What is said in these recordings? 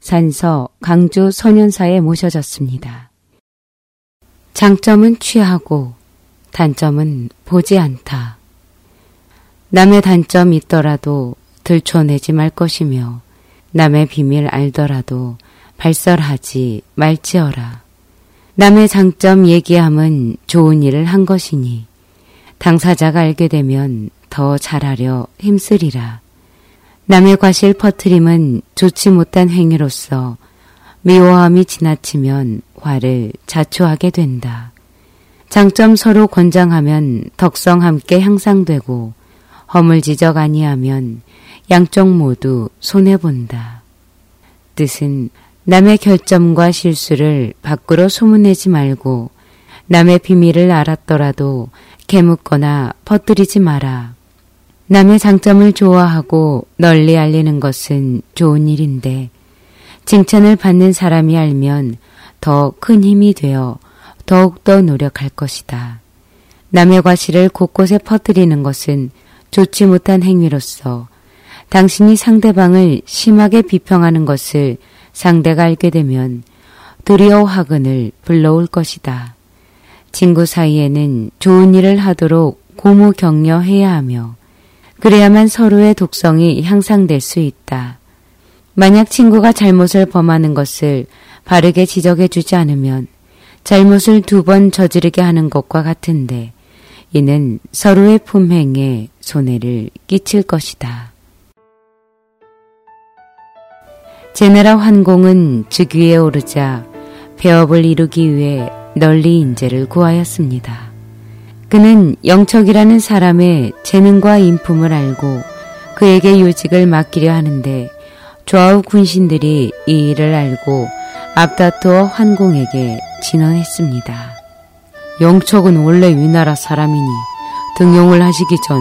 산서 강주 소년사에 모셔졌습니다. 장점은 취하고 단점은 보지 않다. 남의 단점 있더라도 들춰내지 말 것이며 남의 비밀 알더라도 발설하지 말지어라. 남의 장점 얘기함은 좋은 일을 한 것이니 당사자가 알게 되면 더 잘하려 힘쓰리라. 남의 과실 퍼트림은 좋지 못한 행위로서 미워함이 지나치면 화를 자초하게 된다. 장점 서로 권장하면 덕성 함께 향상되고 허물 지적 아니하면 양쪽 모두 손해본다. 뜻은 남의 결점과 실수를 밖으로 소문내지 말고 남의 비밀을 알았더라도 개묻거나 퍼뜨리지 마라. 남의 장점을 좋아하고 널리 알리는 것은 좋은 일인데 칭찬을 받는 사람이 알면 더 큰 힘이 되어 더욱더 노력할 것이다. 남의 과실을 곳곳에 퍼뜨리는 것은 좋지 못한 행위로서 당신이 상대방을 심하게 비평하는 것을 상대가 알게 되면 도리어 화근을 불러올 것이다. 친구 사이에는 좋은 일을 하도록 고무 격려해야 하며 그래야만 서로의 독성이 향상될 수 있다. 만약 친구가 잘못을 범하는 것을 바르게 지적해 주지 않으면 잘못을 두 번 저지르게 하는 것과 같은데 이는 서로의 품행에 손해를 끼칠 것이다. 제네라 환공은 즉위에 오르자 폐업을 이루기 위해 널리 인재를 구하였습니다. 그는 영척이라는 사람의 재능과 인품을 알고 그에게 요직을 맡기려 하는데 좌우 군신들이 이 일을 알고 앞다투어 환공에게 진언했습니다. 영척은 원래 위나라 사람이니 등용을 하시기 전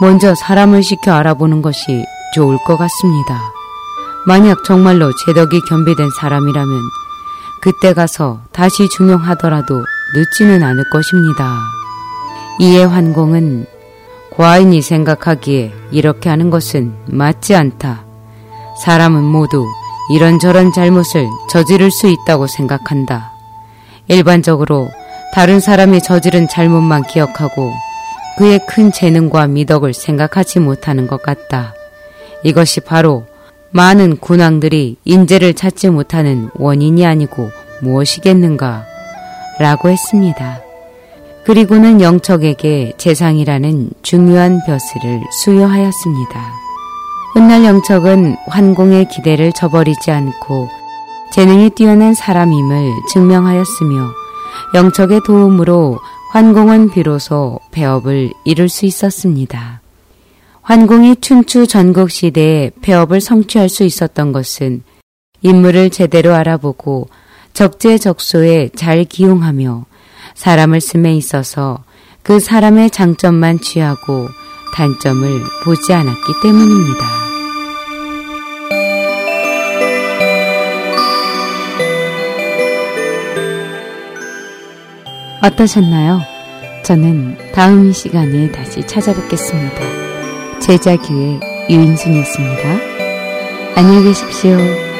먼저 사람을 시켜 알아보는 것이 좋을 것 같습니다. 만약 정말로 제덕이 겸비된 사람이라면 그때 가서 다시 중용하더라도 늦지는 않을 것입니다. 이에 환공은 과인이 생각하기에 이렇게 하는 것은 맞지 않다. 사람은 모두 이런저런 잘못을 저지를 수 있다고 생각한다. 일반적으로 다른 사람이 저지른 잘못만 기억하고 그의 큰 재능과 미덕을 생각하지 못하는 것 같다. 이것이 바로 많은 군왕들이 인재를 찾지 못하는 원인이 아니고 무엇이겠는가? 라고 했습니다. 그리고는 영척에게 재상이라는 중요한 벼슬을 수여하였습니다. 훗날 영척은 환공의 기대를 저버리지 않고 재능이 뛰어난 사람임을 증명하였으며 영척의 도움으로 환공은 비로소 폐업을 이룰 수 있었습니다. 환공이 춘추 전국 시대에 폐업을 성취할 수 있었던 것은 인물을 제대로 알아보고 적재적소에 잘 기용하며 사람을 씀에 있어서 그 사람의 장점만 취하고 단점을 보지 않았기 때문입니다. 어떠셨나요? 저는 다음 시간에 다시 찾아뵙겠습니다. 제자교의 유인순이었습니다. 안녕히 계십시오.